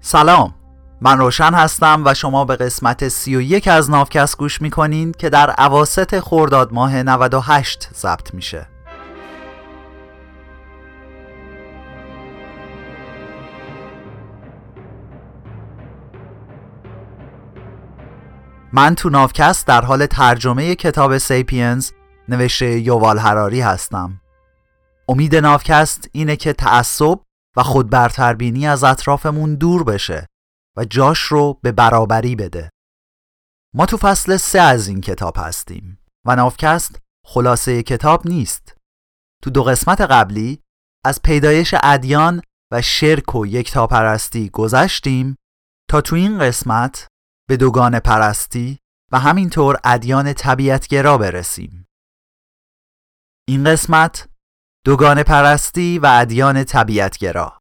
سلام. من روشن هستم و شما به قسمت 31 از نافکست گوش می‌کنین که در عواست خورداد ماه 98 ضبط میشه. من تو نافکست در حال ترجمه کتاب سیپینز نوشته یووال هراری هستم. امید نافکست اینه که تعصب و خود برتربینی از اطرافمون دور بشه و جاش رو به برابری بده. ما تو فصل سه از این کتاب هستیم و نافکست خلاصه کتاب نیست. تو دو قسمت قبلی از پیدایش ادیان و شرک و یکتاپرستی گذشتیم تا تو این قسمت به دوگان پرستی و همینطور ادیان طبیعتگرا برسیم. این قسمت دوگان پرستی و ادیان طبیعتگرا.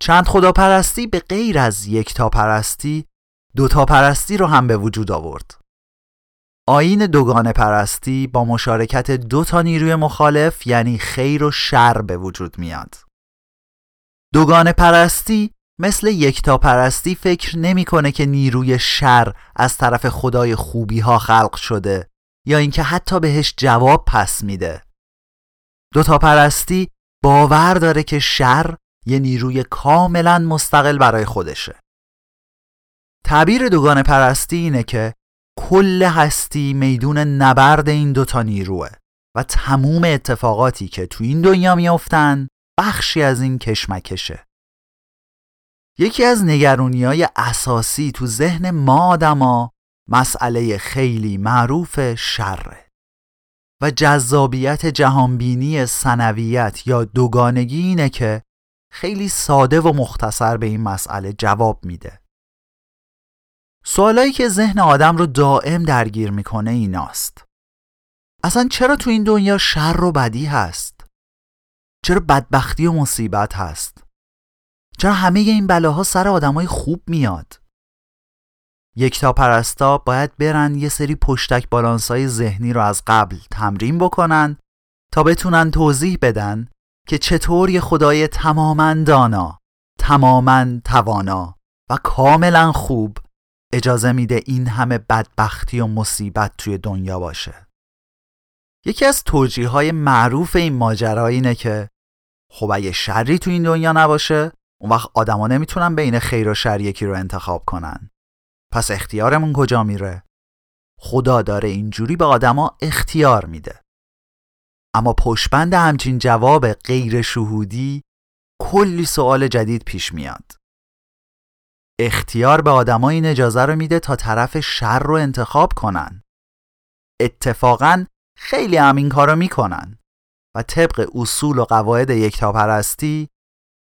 چند خدا پرستی به غیر از یک تا پرستی دوتا پرستی رو هم به وجود آورد. آین دوگان پرستی با مشارکت دو تا نیروی مخالف یعنی خیر و شر به وجود میاد. دوگان پرستی مثل یکتا پرستی فکر نمی‌کنه که نیروی شر از طرف خدای خوبی ها خلق شده یا اینکه حتی بهش جواب پس میده. دوتا پرستی باور داره که شر یه نیروی کاملا مستقل برای خودشه. تعبیر دوگان پرستی اینه که کل هستی میدون نبرد این دوتا نیروه و تموم اتفاقاتی که تو این دنیا میافتن بخشی از این کشمکشه. یکی از نگرونی های اساسی تو ذهن ما آدما مسئله خیلی معروف شره. و جذابیت جهانبینی سنویت یا دوگانگی اینه که خیلی ساده و مختصر به این مسئله جواب میده سوالایی که ذهن آدم رو دائم درگیر می‌کنه ایناست اصلا چرا تو این دنیا شر و بدی هست؟ چرا بدبختی و مصیبت هست؟ چرا همه این بلاها سر آدمای خوب میاد؟ یکتا پرستا باید برن یه سری پشتک بالانسای ذهنی رو از قبل تمرین بکنن تا بتونن توضیح بدن که چطور یه خدای تماما دانا، تماما توانا و کاملا خوب اجازه میده این همه بدبختی و مصیبت توی دنیا باشه. یکی از توجیه های معروف این ماجرا اینه که خب اگه شری تو این دنیا نباشه اون وقت آدما نمی‌تونن بین خیر و شر یکی رو انتخاب کنن. پس اختیارمون کجا میره؟ خدا داره اینجوری به آدما اختیار میده. اما پشبند همچین جواب غیر شهودی کلی سوال جدید پیش میاد. اختیار به آدما این اجازه رو میده تا طرف شر رو انتخاب کنن. اتفاقا خیلی هم این کارو می‌کنن و طبق اصول و قواعد یکتاپرستی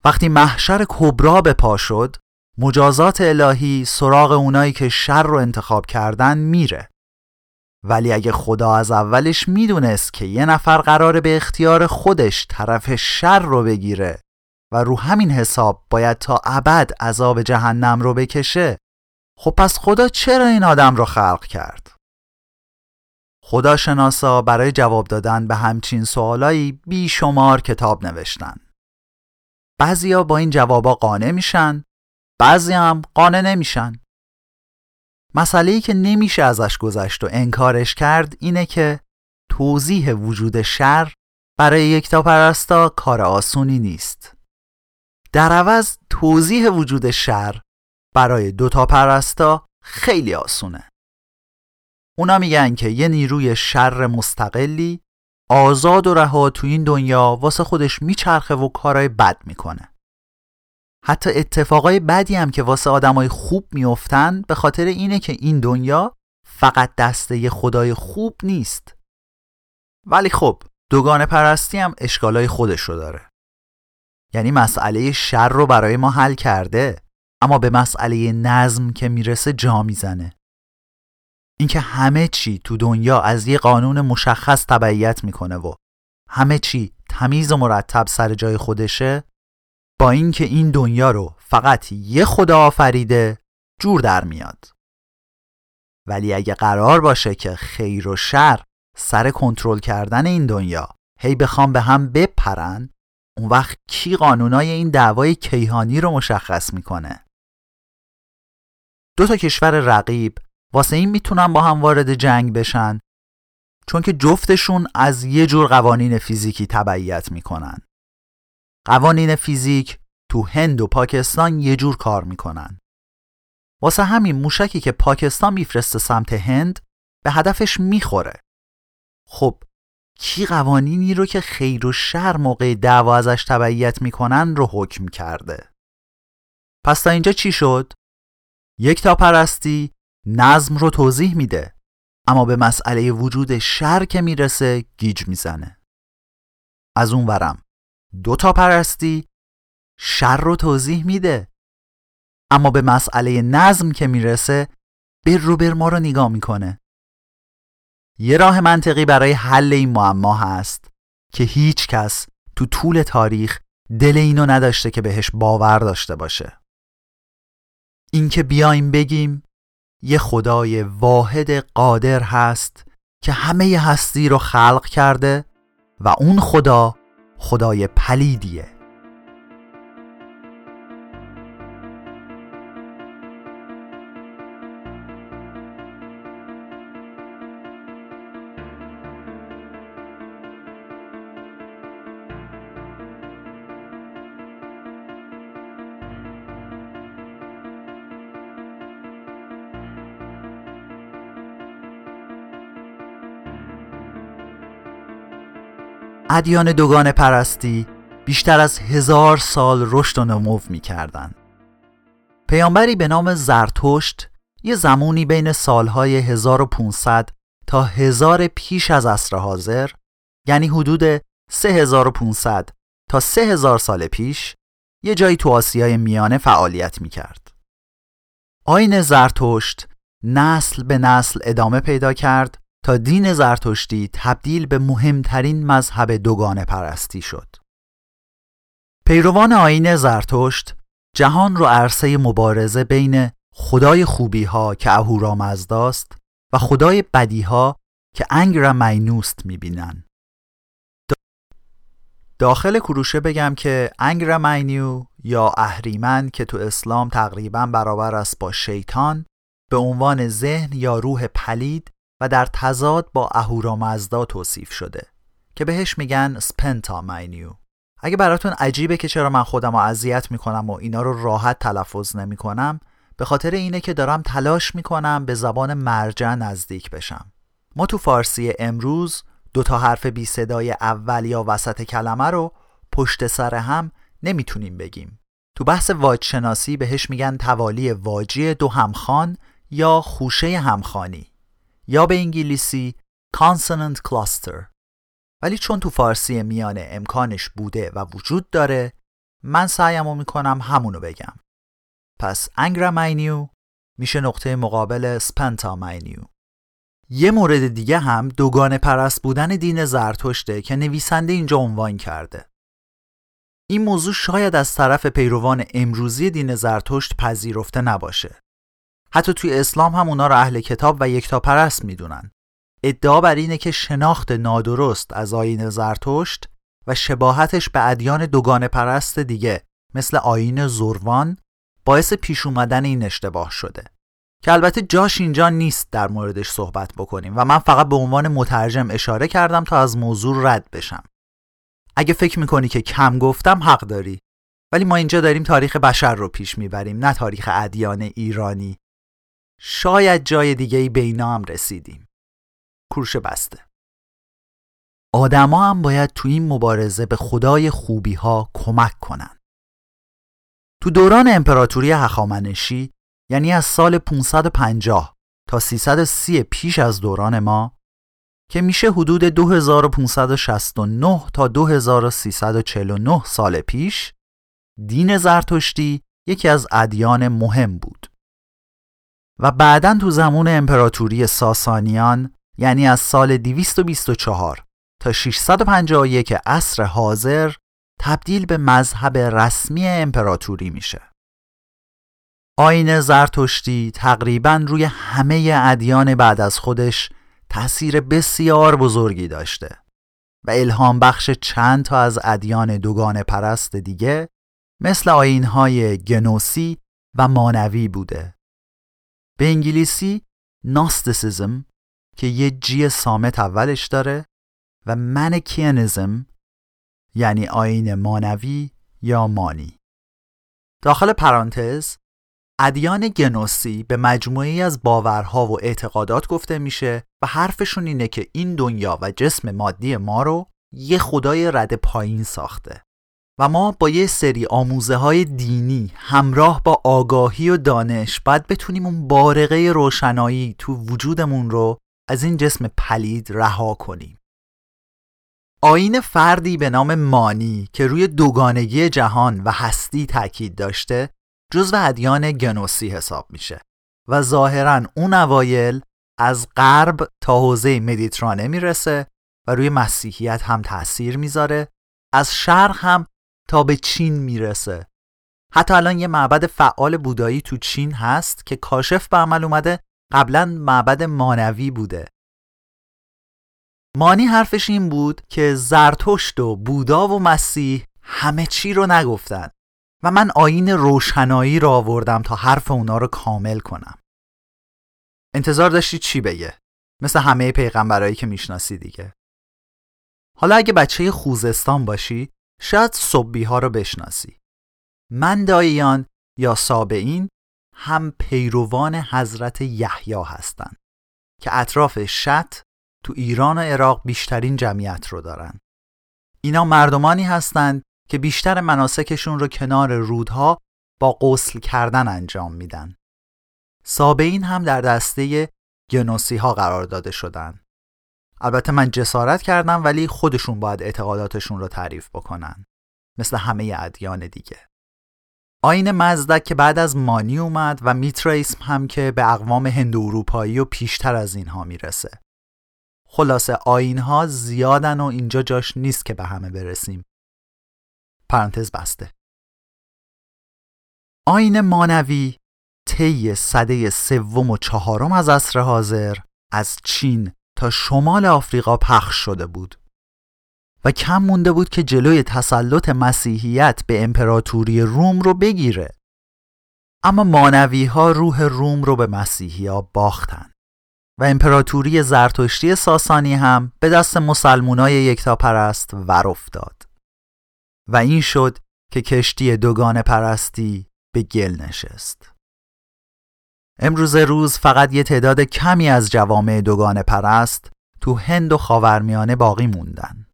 وقتی محشر کبرا به پا شد مجازات الهی سراغ اونایی که شر رو انتخاب کردن میره ولی اگه خدا از اولش می‌دونست که یه نفر قراره به اختیار خودش طرف شر رو بگیره و رو همین حساب باید تا ابد عذاب جهنم رو بکشه خب پس خدا چرا این آدم رو خلق کرد؟ خدا شناسا برای جواب دادن به همچین سوالایی بیشمار کتاب نوشتن. بعضیا با این جوابا قانع میشن بعضی هم قانع نمیشن. مسئله که نمیشه ازش گذشت و انکارش کرد اینه که توضیح وجود شر برای یکتا پرستا کار آسونی نیست. در عوض توضیح وجود شر برای دوتا پرستا خیلی آسونه. اونا میگن که یه نیروی شر مستقلی آزاد و رها تو این دنیا واسه خودش میچرخه و کارهای بد می‌کنه. حتی اتفاقای بدی هم که واسه آدمای خوب میافتن به خاطر اینه که این دنیا فقط دسته خدای خوب نیست. ولی خب دوگانه پرستی هم اشکالای خودش رو داره. یعنی مسئله شر رو برای ما حل کرده اما به مسئله نظم که می‌رسه جا می‌زنه. اینکه همه چی تو دنیا از یه قانون مشخص تبعیت می‌کنه و همه چی تمیز و مرتب سر جای خودشه با اینکه این دنیا رو فقط یه خدا آفریده جور در میاد ولی اگه قرار باشه که خیر و شر سر کنترل کردن این دنیا هی بخوام به هم بپرن اون وقت کی قانونای این دعوای کیهانی رو مشخص می‌کنه؟ دو تا کشور رقیب واسه این می‌تونن با هم وارد جنگ بشن چون که جفتشون از یه جور قوانین فیزیکی تبعیت می‌کنن. قوانین فیزیک تو هند و پاکستان یه جور کار می‌کنن. واسه همین موشکی که پاکستان میفرسته سمت هند به هدفش می‌خوره. خب کی قوانینی رو که خیر و شر موقع دعوا ازش تبعیت می‌کنن رو حکم کرده؟ پس تا اینجا چی شد؟ یک تا پرستی نظم رو توضیح میده اما به مسئله وجود شر که می‌رسه گیج می‌زنه از اون ورم دو تا پرستی شر رو توضیح میده. اما به مسئله نظم که می‌رسه بر رو بر ما رو نگاه می‌کنه. یه راه منطقی برای حل این معما هست که هیچ کس تو طول تاریخ دل اینو نداشته که بهش باور داشته باشه. اینکه بیایم بگیم یه خدای واحد قادر هست که همه هستی رو خلق کرده و اون خدا خدای پلیدیه. ادیان دوگان پرستی بیشتر از هزار سال رشد و نمو می کردن. پیامبری به نام زرتشت یه زمانی بین سالهای 1500 تا 1000 پیش از عصر حاضر یعنی حدود 3500 تا 3000 سال پیش یه جایی تو آسیای میانه فعالیت می کرد. آین زرتشت نسل به نسل ادامه پیدا کرد تا دین زرتشتی تبدیل به مهمترین مذهب دوگانه پرستی شد. پیروان آین زرتشت جهان رو عرصه مبارزه بین خدای خوبی ها که اهورامزداست و خدای بدی ها که انگر مینوست می‌بینن. داخل کروشه بگم که انگر مینیو یا اهریمن که تو اسلام تقریبا برابر است با شیطان به عنوان ذهن یا روح پلید و در تضاد با اهورامزدا توصیف شده که بهش میگن سپنتا ماینیو اگه براتون عجیبه که چرا من خودم رو اذیت می‌کنم و اینا رو راحت تلفظ نمی‌کنم به خاطر اینه که دارم تلاش می‌کنم به زبان مرجع نزدیک بشم. ما تو فارسی امروز دو تا حرف بی صدای اول یا وسط کلمه رو پشت سر هم نمی‌تونیم بگیم. تو بحث واجشناسی بهش میگن توالی واجی دو همخان یا خوشه همخانی یا به انگلیسی Consonant Cluster. ولی چون تو فارسی میانه امکانش بوده و وجود داره من سعیمو می‌کنم همونو بگم. پس انگرامینیو میشه نقطه مقابل سپنتامینیو یه مورد دیگه هم دوگانه پرست بودن دین زرتشته که نویسنده اینجا عنوان کرده. این موضوع شاید از طرف پیروان امروزی دین زرتشت پذیرفته نباشه. حتی توی اسلام هم اونا رو اهل کتاب و یکتا پرست می‌دونن. ادعا بر اینه که شناخت نادرست از آین زرتشت و شباهتش به ادیان دوگانه پرست دیگه مثل آین زروان باعث پیش اومدن این اشتباه شده. که البته جاش اینجا نیست در موردش صحبت بکنیم و من فقط به عنوان مترجم اشاره کردم تا از موضوع رد بشم. اگه فکر می‌کنی که کم گفتم حق داری. ولی ما اینجا داریم تاریخ بشر رو پیش می‌بریم نه تاریخ ادیان ایرانی. شاید جای دیگه ای به هم رسیدیم. کورش بسته. آدما هم باید تو این مبارزه به خدای خوبی ها کمک کنن. تو دوران امپراتوری هخامنشی یعنی از سال 550 تا 330 پیش از دوران ما که میشه حدود 2569 تا 2349 سال پیش دین زرتشتی یکی از ادیان مهم بود. و بعدا تو زمان امپراتوری ساسانیان یعنی از سال 224 تا 651 عصر حاضر تبدیل به مذهب رسمی امپراتوری میشه. آین زرتشتی تقریبا روی همه ادیان بعد از خودش تأثیر بسیار بزرگی داشته و الهام بخش چند تا از ادیان دوگانه پرست دیگه مثل آینهای گنوسی و مانوی بوده. به انگلیسی ناستسیزم که یه جی سامت اولش داره و منکینزم یعنی آین مانوی یا مانی. داخل پرانتز ادیان گنوسی به مجموعی از باورها و اعتقادات گفته میشه و حرفشون اینه که این دنیا و جسم مادی ما رو یه خدای رد پایین ساخته و ما با یه سری آموزه های دینی همراه با آگاهی و دانش باید بتونیم اون بارقه روشنایی تو وجودمون رو از این جسم پلید رها کنیم. آین فردی به نام مانی که روی دوگانگی جهان و هستی تاکید داشته جزو ادیان گنوسی حساب میشه و ظاهرا اون اوایل از غرب تا حوزه مدیترانه می‌رسه و روی مسیحیت هم تاثیر می‌ذاره. از شرق هم تا به چین می‌رسه. حتی الان یه معبد فعال بودایی تو چین هست که کاشف به عمل اومده قبلا معبد مانوی بوده. مانی حرفش این بود که زرتشت و بودا و مسیح همه چی رو نگفتن و من آین روشنایی رو آوردم تا حرف اونا رو کامل کنم. انتظار داشتی چی بگه؟ مثل همه پیغمبرایی که می‌شناسی دیگه. حالا اگه بچه خوزستان باشی شاید صبی ها رو بشناسی من داییان یا سابعین هم پیروان حضرت یحیی هستند که اطراف شط تو ایران و عراق بیشترین جمعیت رو دارن اینا مردمانی هستند که بیشتر مناسکشون رو کنار رودها با غسل کردن انجام میدن. سابعین هم در دسته گنوسی ها قرار داده شدن. البته من جسارت کردم ولی خودشون باید اعتقاداتشون رو تعریف بکنن. مثل همه ادیان دیگه. آین مزدک که بعد از مانی اومد و میتریسم هم که به اقوام هند اروپایی و پیشتر از اینها می‌رسه. خلاصه آین ها زیادن و اینجا جاش نیست که به همه برسیم. پرانتز بسته آین مانوی طی صده سوم و چهارم از عصر حاضر از چین تا شمال آفریقا پخش شده بود و کم مونده بود که جلوی تسلط مسیحیت به امپراتوری روم رو بگیره اما مانوی ها روح روم رو به مسیحی ها باختن و امپراتوری زرتشتی ساسانی هم به دست مسلمونای یکتاپرست ور افتاد و این شد که کشتی دوگان پرستی به گل نشست. امروز روز فقط یه تعداد کمی از جوامع دوگان پرست تو هند و خاورمیانه باقی موندن.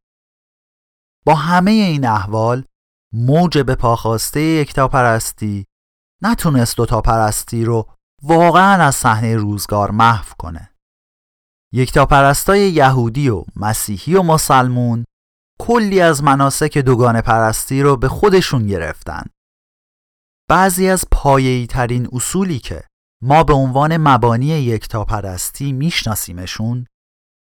با همه این احوال موج به پاخواسته یکتا پرستی نتونست دوتا پرستی رو واقعا از صحنه روزگار محو کنه. یکتا پرستای یهودی و مسیحی و مسلمون کلی از مناسک دوگان پرستی رو به خودشون گرفتن. بعضی از پایه‌ای ترین اصولی که ما به عنوان مبانی یکتا پرستی میشناسیمشون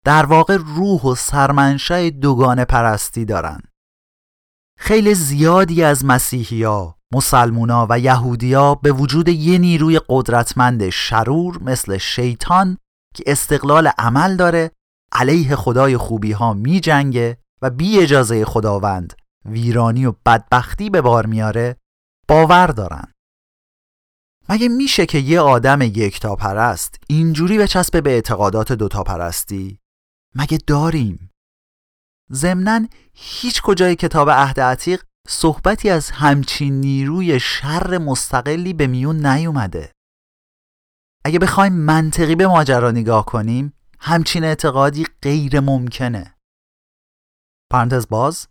در واقع روح و سرمنشه دوگان پرستی دارن. خیلی زیادی از مسیحیا، مسلمونا و یهودیا به وجود یه نیروی قدرتمند شرور مثل شیطان که استقلال عمل داره علیه خدای خوبی ها می جنگه و بی اجازه خداوند ویرانی و بدبختی به بار میاره باور دارن مگه میشه که یه آدم یکتا پرست اینجوری به چسب به اعتقادات دوتا پرستی؟ مگه داریم؟ ضمنا هیچ کجای کتاب عهد عتیق صحبتی از همچین نیروی شر مستقلی به میون نیومده اگه بخوایم منطقی به ماجرا نگاه کنیم همچین اعتقادی غیر ممکنه پرانتز باز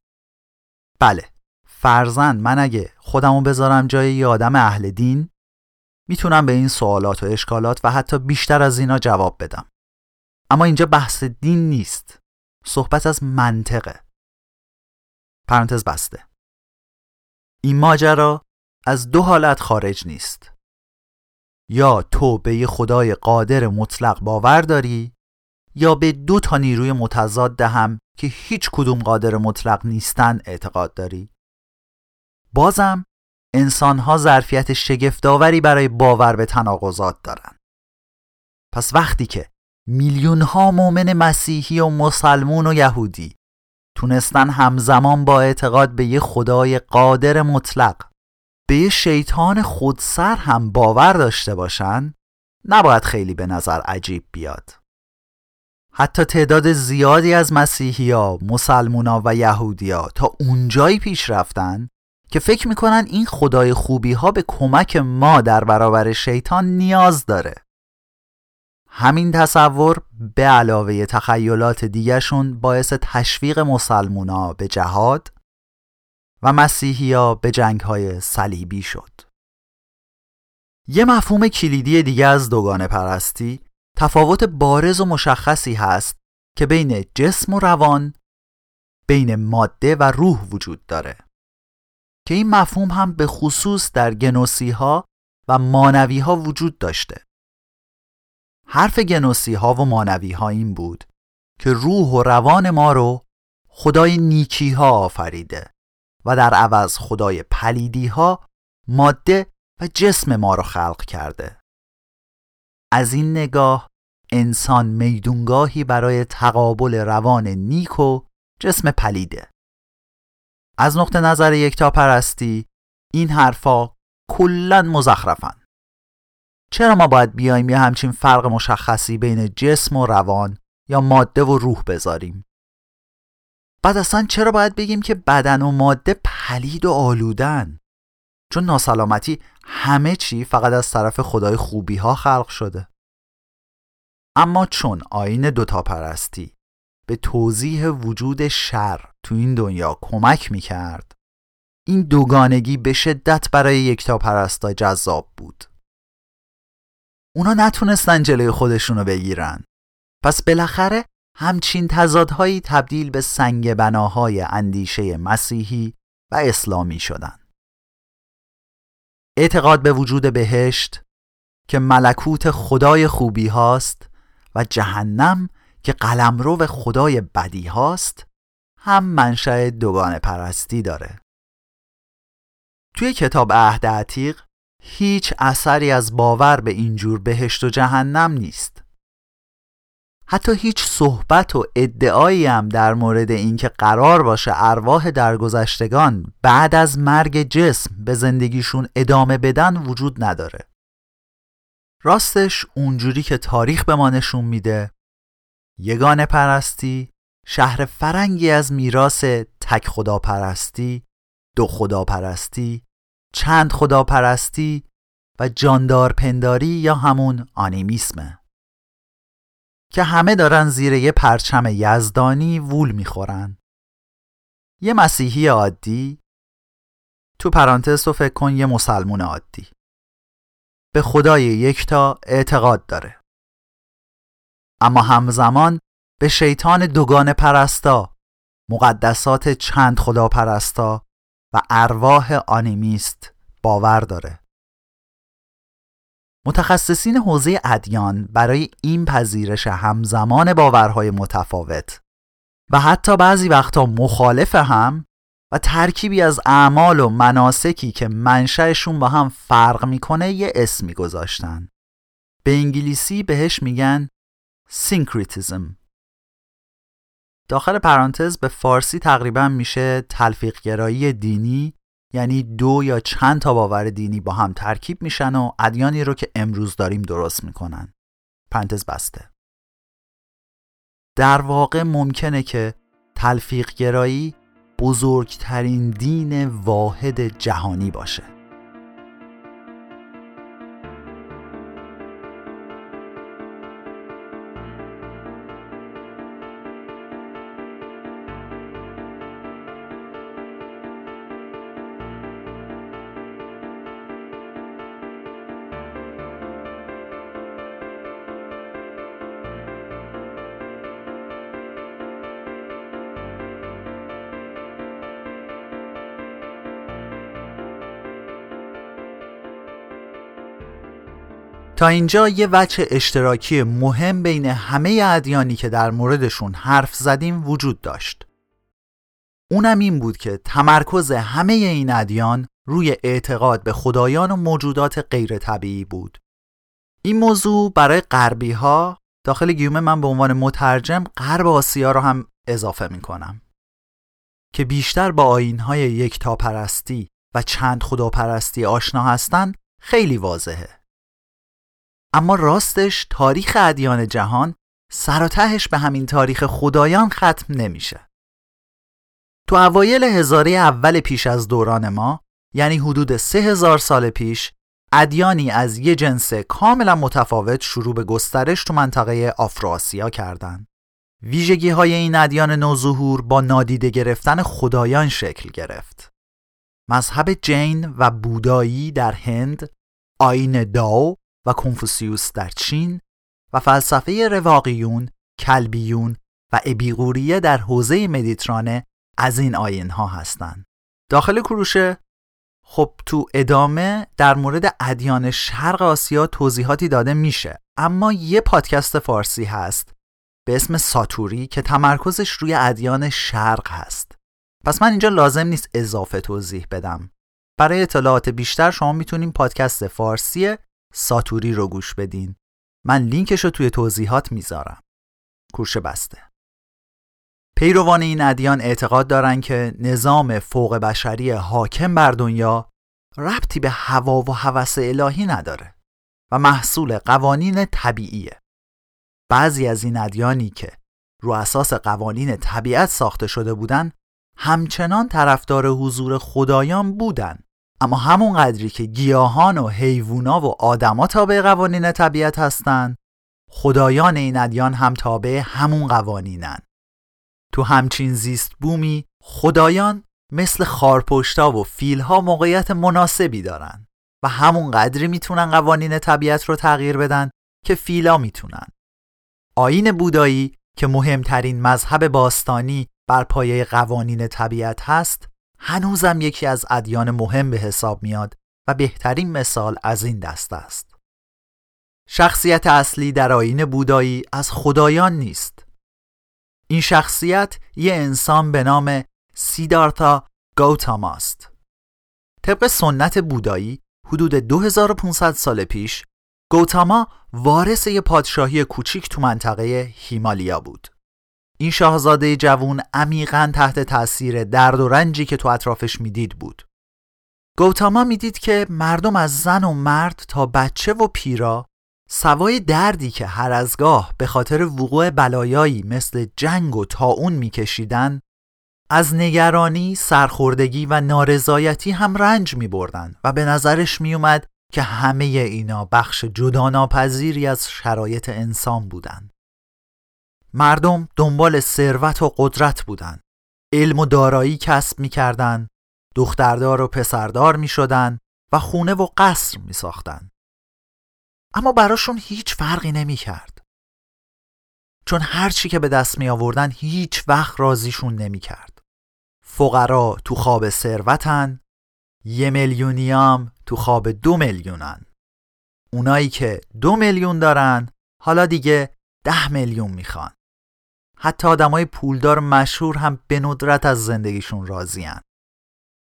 بله فرزن من اگه خودمو بذارم جای یه آدم اهل دین می‌تونم به این سوالات و اشکالات و حتی بیشتر از اینا جواب بدم. اما اینجا بحث دین نیست. صحبت از منطقه. پرانتز بسته. این ماجرا از دو حالت خارج نیست. یا تو به یه خدای قادر مطلق باور داری یا به دو تا نیروی متضاد هم که هیچ کدوم قادر مطلق نیستن اعتقاد داری. بازم انسان ها ظرفیت شگفتآوری برای باور به تناقضات دارن پس وقتی که میلیون ها مؤمن مسیحی و مسلمون و یهودی تونستن همزمان با اعتقاد به یه خدای قادر مطلق به یه شیطان خودسر هم باور داشته باشن نباید خیلی به نظر عجیب بیاد. حتی تعداد زیادی از مسیحیا، مسلمونا و یهودیا تا اونجایی پیش رفتن که فکر می‌کنن این خدای خوبی ها به کمک ما در برابر شیطان نیاز داره همین تصور به علاوه تخیلات دیگرشون باعث تشویق مسلمونا به جهاد و مسیحیا به جنگ های صلیبی شد. یه مفهوم کلیدی دیگه از دوگانه پرستی تفاوت بارز و مشخصی هست که بین جسم و روان بین ماده و روح وجود داره که این مفهوم هم به خصوص در گنوسی ها و مانوی ها وجود داشته. حرف گنوسی ها و مانوی ها این بود که روح و روان ما رو خدای نیکی ها آفریده و در عوض خدای پلیدی ها ماده و جسم ما رو خلق کرده. از این نگاه انسان میدونگاهی برای تقابل روان نیک و جسم پلیده. از نقطه نظر یکتا پرستی این حرفا کلا مزخرفن. چرا ما باید بیایم یه همچین فرق مشخصی بین جسم و روان یا ماده و روح بذاریم؟ بعد اصلا چرا باید بگیم که بدن و ماده پلید و آلودن؟ چون ناسلامتی همه چی فقط از طرف خدای خوبی ها خلق شده. اما چون آین دوتا پرستی به توضیح وجود شر تو این دنیا کمک می‌کرد. این دوگانگی به شدت برای یکتا پرستا جذاب بود. اونا نتونستن جلوی خودشونو بگیرن. پس بالاخره همچین تضادهایی تبدیل به سنگ بناهای اندیشه مسیحی و اسلامی شدن. اعتقاد به وجود بهشت که ملکوت خدای خوبی هاست و جهنم که قلمرو خدای بدی هاست هم منشأ دوگان پرستی داره. توی کتاب عهد عتیق هیچ اثری از باور به اینجور بهشت و جهنم نیست. حتی هیچ صحبت و ادعایی هم در مورد اینکه قرار باشه ارواح درگذشتگان بعد از مرگ جسم به زندگیشون ادامه بدن وجود نداره. راستش اونجوری که تاریخ به ما نشون میده یگان پرستی شهر فرنگی از میراث تک خدا پرستی دو خدا پرستی چند خدا پرستی و جاندار پنداری یا همون آنیمیسمه. که همه دارن زیر یه پرچم یزدانی وول می‌خورن. یه مسیحی عادی تو پرانتز تو فکر کن یه مسلمون عادی. به خدای یکتا اعتقاد داره. اما همزمان به شیطان دوگان پرستا مقدسات چند خدا پرستا و ارواح آنیمیست باور داره. متخصصین حوزه ادیان برای این پذیرش همزمان باورهای متفاوت و حتی بعضی وقتا مخالف هم و ترکیبی از اعمال و مناسکی که منشأشون با هم فرق می‌کنه یه اسمی گذاشتن. به انگلیسی بهش میگن syncretism داخل پرانتز به فارسی تقریبا میشه تلفیق گرایی دینی یعنی دو یا چند تا باور دینی با هم ترکیب میشن و ادیانی رو که امروز داریم درست می‌کنن. پرانتز بسته. در واقع ممکنه که تلفیق گرایی بزرگترین دین واحد جهانی باشه. تا اینجا یه وجه اشتراکی مهم بین همه ادیانی که در موردشون حرف زدیم وجود داشت. اونم این بود که تمرکز همه این ادیان روی اعتقاد به خدایان و موجودات غیر طبیعی بود. این موضوع برای غربی ها داخل گیومه من به عنوان مترجم غرب آسیا رو هم اضافه می کنم. که بیشتر با آینهای یکتاپرستی و چند خداپرستی آشنا هستند خیلی واضحه. اما راستش تاریخ ادیان جهان سر به همین تاریخ خدایان ختم نمیشه. تو اوایل هزاره اول پیش از دوران ما یعنی حدود سه هزار سال پیش ادیانی از یه جنس کاملا متفاوت شروع به گسترش تو منطقه آفراسیا کردند. ویژگی های این ادیان نوظهور با نادیده گرفتن خدایان شکل گرفت. مذهب جین و بودایی در هند، آین داو و کنفوسیوس در چین و فلسفه رواقیون، کلبیون و ابیغوریه در حوزه مدیترانه از این آین ها هستند. داخل کروشه خب تو ادامه در مورد ادیان شرق آسیا توضیحاتی داده میشه. اما یه پادکست فارسی هست به اسم ساتوری که تمرکزش روی ادیان شرق هست. پس من اینجا لازم نیست اضافه توضیح بدم. برای اطلاعات بیشتر شما می‌تونین پادکست فارسی ساتوری رو گوش بدین. من لینکش رو توی توضیحات می‌ذارم. کورش بسته. پیروان این ادیان اعتقاد دارن که نظام فوق بشری حاکم بر دنیا ربطی به هوا و هوس الهی نداره و محصول قوانین طبیعیه. بعضی از این ادیانی که رو اساس قوانین طبیعت ساخته شده بودن همچنان طرفدار حضور خدایان بودن. اما همون قدری که گیاهان و حیوونا و آدما تابع قوانین طبیعت هستند خدایان این ادیان هم تابع همون قوانینن. تو همچین زیست بومی خدایان مثل خارپشتا و فیلها موقعیت مناسبی دارن و همون قدری می‌تونن قوانین طبیعت رو تغییر بدن که فیلا می‌تونن. آین بودایی که مهمترین مذهب باستانی بر پایه قوانین طبیعت هست هنوزم یکی از ادیان مهم به حساب میاد و بهترین مثال از این دست است. شخصیت اصلی در آین بودایی از خدایان نیست. این شخصیت یه انسان به نام سیدارتا گوتاما است. طبق سنت بودایی حدود 2500 سال پیش گوتاما وارث یه پادشاهی کوچیک تو منطقه هیمالیا بود. این شاهزاده جوون عمیقا تحت تاثیر درد و رنجی که تو اطرافش می‌دید بود. گوتاما می‌دید که مردم از زن و مرد تا بچه و پیرا سوای دردی که هر از گاه به خاطر وقوع بلایایی مثل جنگ و تاون میکشیدن از نگرانی، سرخوردگی و نارضایتی هم رنج می بردن و به نظرش می اومد که همه اینا بخش جداناپذیری از شرایط انسان بودند. مردم دنبال ثروت و قدرت بودند. علم و دارایی کسب می‌کردند، دختردار و پسردار می‌شدند و خونه و قصر میساختند. اما براشون هیچ فرقی نمی‌کرد. چون هر چی که به دست می آوردن هیچ وقت راضیشون نمی‌کرد. فقرا تو خواب ثروتن، یه میلیونیام تو خواب دو میلیونن. اونایی که دو میلیون دارن حالا دیگه ده میلیون می‌خوان. حتی آدمای پولدار مشهور هم به ندرت از زندگیشون راضیان.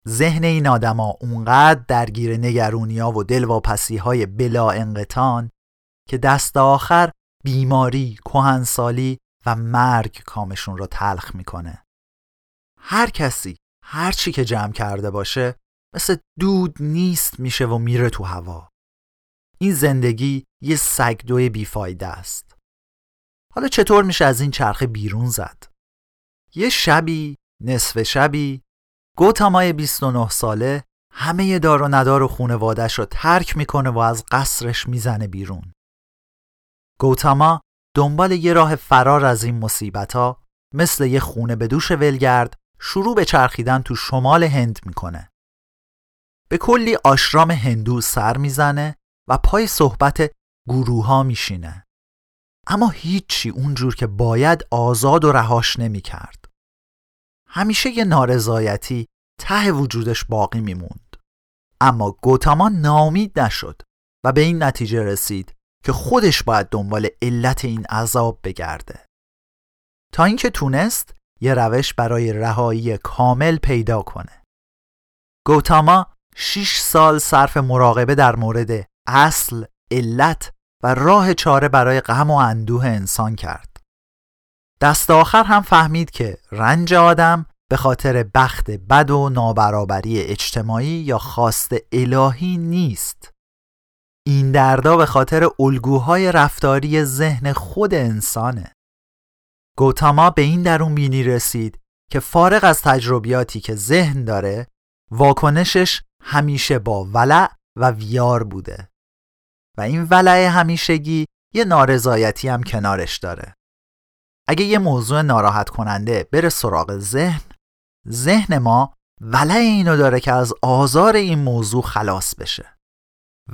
ذهن این آدما اونقدر درگیر نگرونیا و دلواپسی های بلا انقطان که دست آخر بیماری، کهنسالی و مرگ کامشون رو تلخ می‌کنه. هر کسی هر چی که جمع کرده باشه مثل دود نیست میشه و میره تو هوا. این زندگی یه سگدوی بیفایده است. حالا چطور میشه از این چرخه بیرون زد؟ یه شبی، نصف شبی، گوتامای 29 ساله همه دار و ندار و خونوادش رو ترک می‌کنه و از قصرش می‌زنه بیرون. گوتاما دنبال یه راه فرار از این مصیبت ها مثل یه خونه به دوش ولگرد شروع به چرخیدن تو شمال هند می‌کنه. به کلی آشرام هندو سر می‌زنه و پای صحبت گروه ها میشینه. اما هیچی اونجور که باید آزاد و رهاش نمی کرد. همیشه یه نارضایتی ته وجودش باقی میموند. اما گوتاما نامید نشد و به این نتیجه رسید که خودش باید دنبال علت این عذاب بگرده. تا اینکه تونست یه روش برای رهایی کامل پیدا کنه. گوتاما 6 سال صرف مراقبه در مورد اصل، علت و راه چاره برای غم و اندوه انسان کرد. دست آخر هم فهمید که رنج آدم به خاطر بخت بد و نابرابری اجتماعی یا خواست الهی نیست. این دردا به خاطر الگوهای رفتاری ذهن خود انسانه. گوتاما به این درون بینی رسید که فارغ از تجربیاتی که ذهن داره واکنشش همیشه با ولع و ویار بوده. و این ولع همیشگی یه نارضایتی هم کنارش داره. اگه یه موضوع ناراحت کننده بره سراغ ذهن ذهن ما ولع اینو داره که از آزار این موضوع خلاص بشه.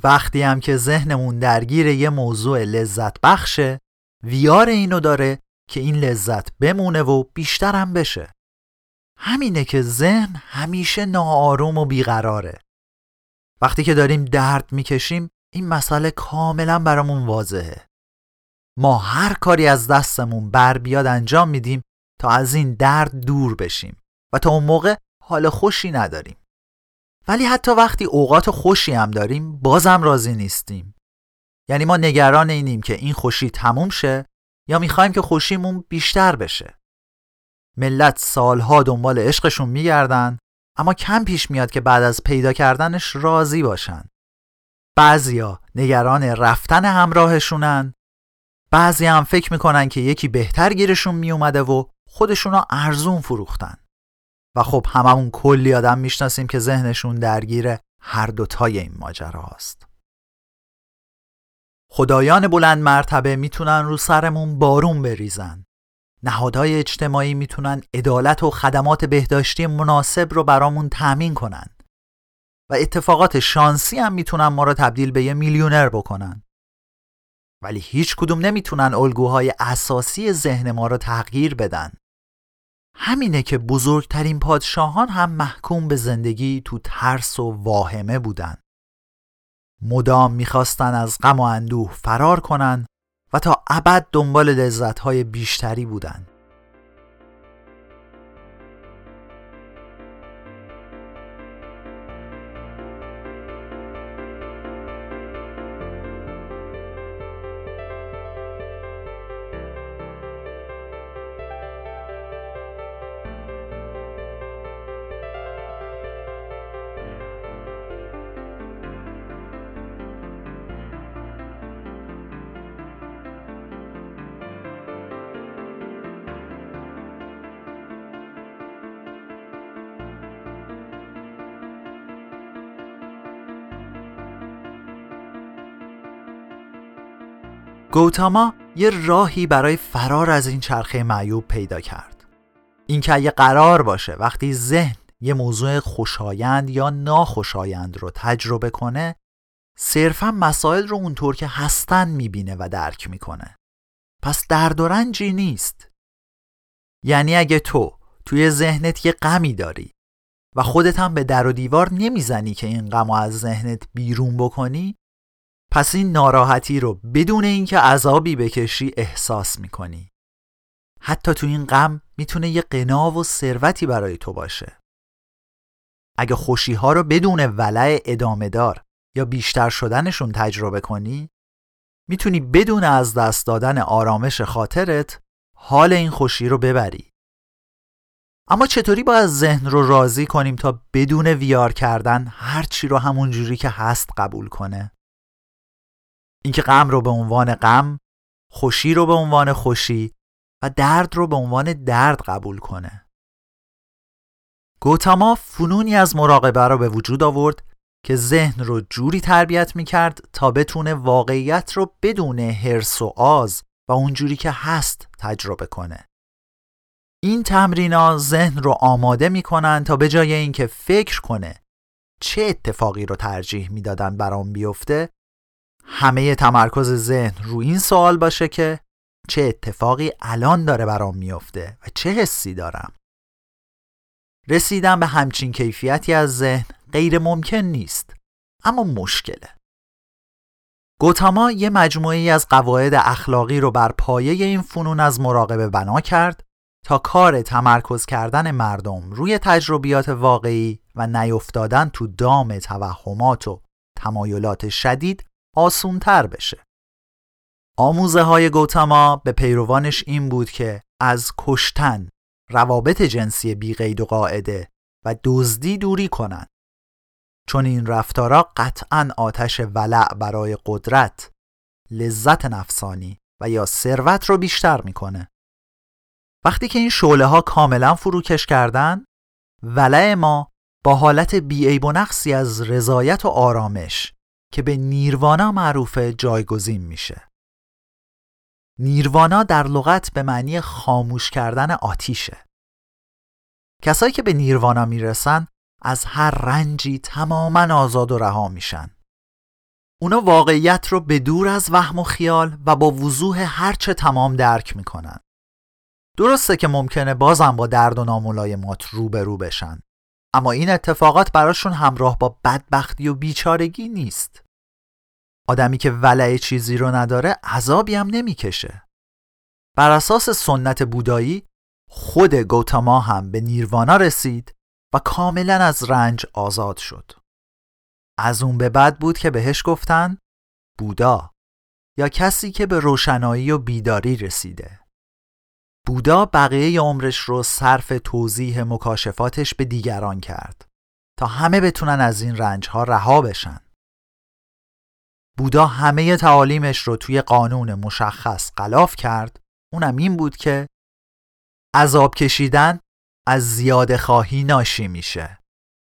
وقتی هم که ذهنمون درگیر یه موضوع لذت بخشه ویار اینو داره که این لذت بمونه و بیشترم بشه. همینه که ذهن همیشه ناآروم و بیقراره. وقتی که داریم درد می‌کشیم این مسئله کاملا برامون واضحه. ما هر کاری از دستمون بر بیاد انجام میدیم تا از این درد دور بشیم و تا اون موقع حال خوشی نداریم. ولی حتی وقتی اوقات خوشی هم داریم بازم راضی نیستیم. یعنی ما نگران اینیم که این خوشی تموم شه یا می‌خوایم که خوشیمون بیشتر بشه. ملت سالها دنبال عشقشون میگردن اما کم پیش میاد که بعد از پیدا کردنش راضی باشن. بعضیا نگران رفتن همراهشونن. بعضی هم فکر می‌کنن که یکی بهتر گیرشون میومده و خودشونو ارزون فروختن. و خب هممون کلی آدم می‌شناسیم که ذهنشون درگیر هر دوتای این ماجرا هست خدایان بلند مرتبه می‌تونن رو سرمون بارون بریزن. نهادهای اجتماعی می‌تونن عدالت و خدمات بهداشتی مناسب رو برامون تأمین کنن. و اتفاقات شانسی هم می‌تونن ما رو تبدیل به یه میلیونر بکنن. ولی هیچ کدوم نمی‌تونن الگوهای اساسی ذهن ما رو تغییر بدن. همینه که بزرگترین پادشاهان هم محکوم به زندگی تو ترس و واهمه بودن. مدام می‌خواستن از غم و اندوه فرار کنن و تا ابد دنبال لذتهای بیشتری بودند. گوتاما یه راهی برای فرار از این چرخه معیوب پیدا کرد. اینکه اگه قرار باشه وقتی ذهن یه موضوع خوشایند یا ناخوشایند رو تجربه کنه صرفا مسائل رو اونطور که هستن می‌بینه و درک می‌کنه. پس درد و رنجی نیست. یعنی اگه تو توی ذهنت یه غمی داری و خودت هم به در و دیوار نمی‌زنی که این غم از ذهنت بیرون بکنی پس این ناراحتی رو بدون اینکه عذابی بکشی احساس می‌کنی. حتی تو این غم می‌تونه یه قنا و ثروتی برای تو باشه. اگه خوشی ها رو بدون ولع ادامه دار یا بیشتر شدنشون تجربه کنی می‌تونی بدون از دست دادن آرامش خاطرت حال این خوشی رو ببری. اما چطوری باید ذهن رو راضی کنیم تا بدون ویار کردن هر چی رو همون جوری که هست قبول کنه؟ اینکه غم رو به عنوان غم خوشی رو به عنوان خوشی و درد رو به عنوان درد قبول کنه. گوتاما فنونی از مراقبه رو به وجود آورد که ذهن رو جوری تربیت می کرد تا بتونه واقعیت رو بدون هرس و آز و اونجوری که هست تجربه کنه. این تمرینا ذهن رو آماده می‌کنن تا به جای اینکه فکر کنه چه اتفاقی رو ترجیح می‌دادن برام بیفته همه تمرکز ذهن رو این سوال باشه که چه اتفاقی الان داره برام میفته و چه حسی دارم. رسیدن به همچین کیفیتی از ذهن غیر ممکن نیست اما مشکله. گوتاما یه مجموعه از قواعد اخلاقی رو بر پایه این فنون از مراقبه بنا کرد تا کار تمرکز کردن مردم روی تجربیات واقعی و نیفتادن تو دام توهمات و تمایلات شدید آسونتر بشه. آموزه های گوتاما به پیروانش این بود که از کشتن، روابط جنسی بیقید و قاعده و دزدی دوری کنند. چون این رفتارا قطعا آتش ولع برای قدرت، لذت نفسانی و یا ثروت رو بیشتر می‌کنه. وقتی که این شعله ها کاملا فروکش کردن ولع ما با حالت بیعیب و نقصی از رضایت و آرامش که به نیروانا معروف جایگزین میشه. نیروانا در لغت به معنی خاموش کردن آتیشه. کسایی که به نیروانا می‌رسن از هر رنجی تماما آزاد و رها میشن. اونا واقعیت رو به دور از وهم و خیال و با وضوح هرچه تمام درک می‌کنن. درسته که ممکنه بازم با درد و ناملایمات روبرو بشن. اما این اتفاقات براشون همراه با بدبختی و بیچارگی نیست. آدمی که ولع چیزی رو نداره عذابی هم نمی‌کشه. بر اساس سنت بودایی خود گوتاما هم به نیروانا رسید و کاملا از رنج آزاد شد. از اون به بعد بود که بهش گفتن بودا یا کسی که به روشنایی و بیداری رسیده. بودا بقیه عمرش رو صرف توضیح مکاشفاتش به دیگران کرد تا همه بتونن از این رنج ها رها بشن. بودا همه تعالیمش رو توی قانون مشخص قلاف کرد. اونم این بود که عذاب کشیدن از زیاد خواهی ناشی میشه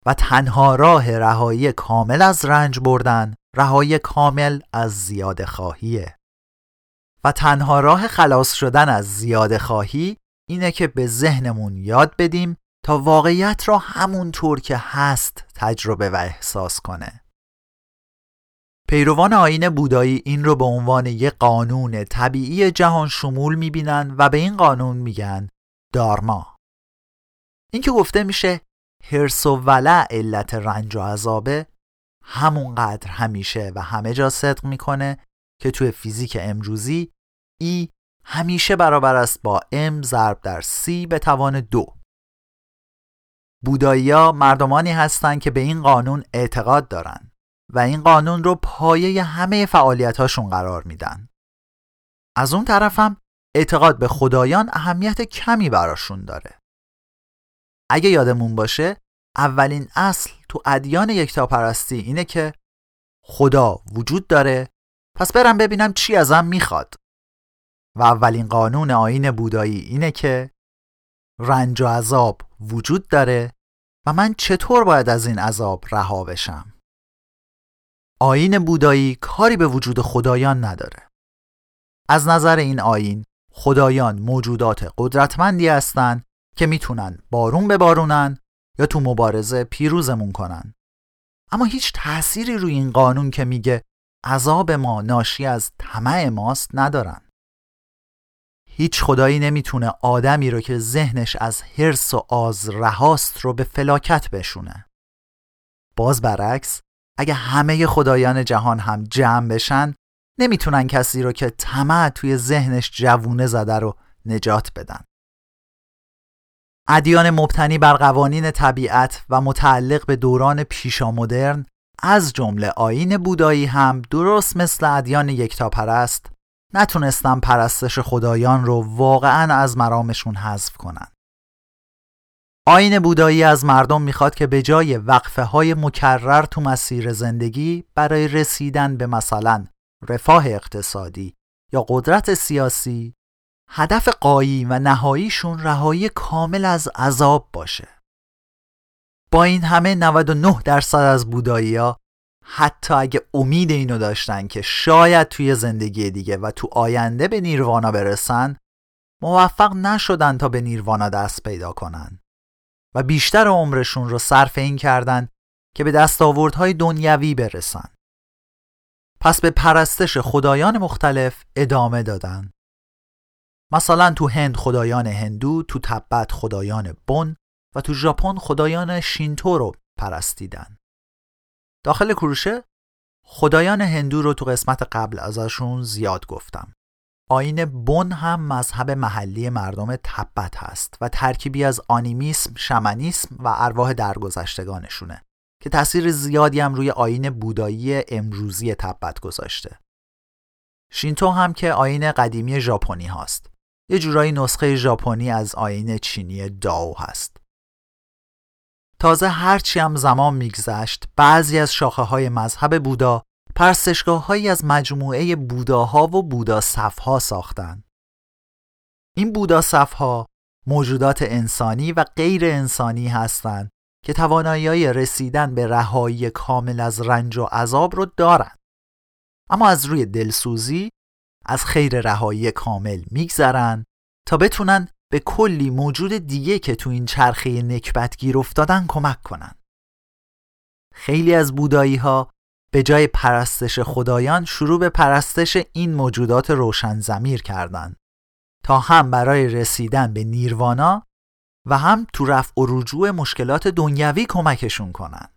و تنها راه رهایی کامل از رنج بردن رهایی کامل از زیاد خواهیه. و تنها راه خلاص شدن از زیاد خواهی اینه که به ذهنمون یاد بدیم تا واقعیت را همونطور که هست تجربه و احساس کنه. پیروان آین بودایی این رو به عنوان یک قانون طبیعی جهان شمول می‌بینن و به این قانون میگن دارما. این که گفته میشه هرس و ولع علت رنج و عذابه همونقدر همیشه و همه جا صدق می‌کنه که توی فیزیک امروزی ای همیشه برابر است با m ضرب در c به توان دو. بودایی مردمانی هستند که به این قانون اعتقاد دارند و این قانون رو پایه همه فعالیت هاشون قرار میدن. از اون طرفم اعتقاد به خدایان اهمیت کمی براشون داره. اگه یادمون باشه اولین اصل تو ادیان یکتاپرستی اینه که خدا وجود داره پس برم ببینم چی ازم می‌خواد و اولین قانون آین بودایی اینه که رنج و عذاب وجود داره و من چطور باید از این عذاب رها بشم آین بودایی کاری به وجود خدایان نداره. از نظر این آین خدایان موجودات قدرتمندی هستند که می‌تونن بارون ببارونن یا تو مبارزه پیروزمون کنن. اما هیچ تأثیری روی این قانون که میگه عذاب ما ناشی از طمع ماست ندارن. هیچ خدایی نمی‌تونه آدمی رو که ذهنش از حرس و آز رهاست رو به فلاکت بشونه. باز برعکس اگه همه خدایان جهان هم جمع بشن نمی‌تونن کسی رو که طمع توی ذهنش جوونه زده رو نجات بدن ادیان مبتنی بر قوانین طبیعت و متعلق به دوران پیشامدرن از جمله آین بودایی هم درست مثل ادیان یکتاپرست نتونستن پرستش خدایان رو واقعا از مرامشون حذف کنن. آین بودایی از مردم می‌خواد که به جای وقفه های مکرر تو مسیر زندگی برای رسیدن به مثلا رفاه اقتصادی یا قدرت سیاسی هدف قایی و نهاییشون رهایی کامل از عذاب باشه. با این همه 99 درصد از بودایی ها حتی اگه امید اینو داشتن که شاید توی زندگی دیگه و تو آینده به نیروانا برسن موفق نشدن تا به نیروانا دست پیدا کنن و بیشتر عمرشون رو صرف این کردن که به دستاوردهای دنیوی برسن. پس به پرستش خدایان مختلف ادامه دادن. مثلا تو هند خدایان هندو تو تبت خدایان بن و تو ژاپن خدایان شینتو رو پرستیدن. داخل کروشه خدایان هندو رو تو قسمت قبل ازشون زیاد گفتم. آین بن هم مذهب محلی مردم تبت هست و ترکیبی از آنیمیسم، شمنیسم و ارواح درگذشتگانشونه که تاثیر زیادی هم روی آین بودایی امروزی تبت گذاشته. شینتو هم که آین قدیمی ژاپنی هاست یه جورایی نسخه ژاپنی از آین چینی داو هست. تازه هرچی هم زمان میگذشت بعضی از شاخه های مذهب بودا پرستشگاه هایی از مجموعه بوداها و بودا صفها ساختن. این بودا صفها موجودات انسانی و غیر انسانی هستند که توانایی رسیدن به رهایی کامل از رنج و عذاب رو دارند. اما از روی دلسوزی از خیر رهایی کامل میگذرن تا بتونن به کلی موجود دیگه که تو این چرخه نکبت گیر افتادن کمک کنن. خیلی از بودایی ها به جای پرستش خدایان شروع به پرستش این موجودات روشن زمیر کردند تا هم برای رسیدن به نیروانا و هم تو رفع و رجوع مشکلات دنیوی کمکشون کنن.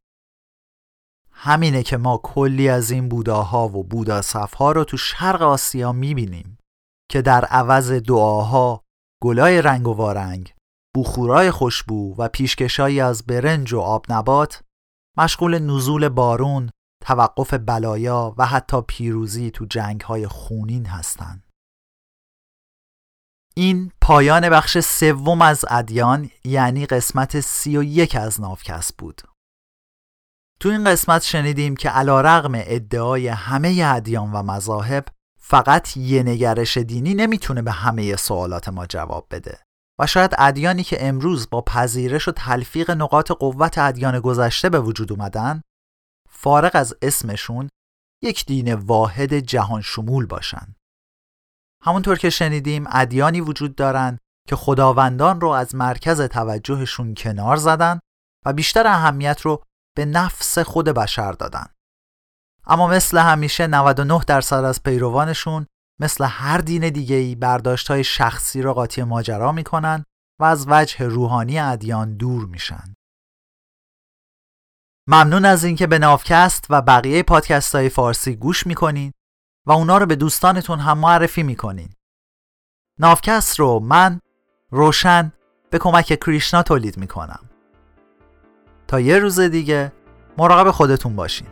همینه که ما کلی از این بوداها و بودا صفها رو تو شرق آسیا می‌بینیم که در عوض دعاها گلای رنگ و وارنگ بخورای خوشبو و پیشکشایی از برنج و آب نبات مشغول نزول بارون توقف بلایا و حتی پیروزی تو جنگ های خونین هستند. این پایان بخش سوم از ادیان یعنی قسمت سی و یک از نافکس بود. تو این قسمت شنیدیم که علا رغم ادعای همه ادیان و مذاهب فقط یه نگرش دینی نمی‌تونه به همه سوالات ما جواب بده و شاید ادیانی که امروز با پذیرش و تلفیق نقاط قوت ادیان گذشته به وجود اومدن فارغ از اسمشون یک دین واحد جهان شمول باشن همونطور که شنیدیم ادیانی وجود دارن که خداوندان رو از مرکز توجهشون کنار زدن و بیشتر اهمیت رو به نفس خود بشر دادن اما مثل همیشه 99 درصد از پیروانشون مثل هر دین دیگه‌ای برداشت های شخصی را قاطی ماجرا می‌کنن و از وجه روحانی ادیان دور میشن. ممنون از اینکه به نافکست و بقیه پادکست های فارسی گوش می‌کنین و اونا رو به دوستانتون هم معرفی می‌کنین. نافکست رو من روشن به کمک کریشنا تولید می‌کنم. تا یه روز دیگه مراقب خودتون باشین.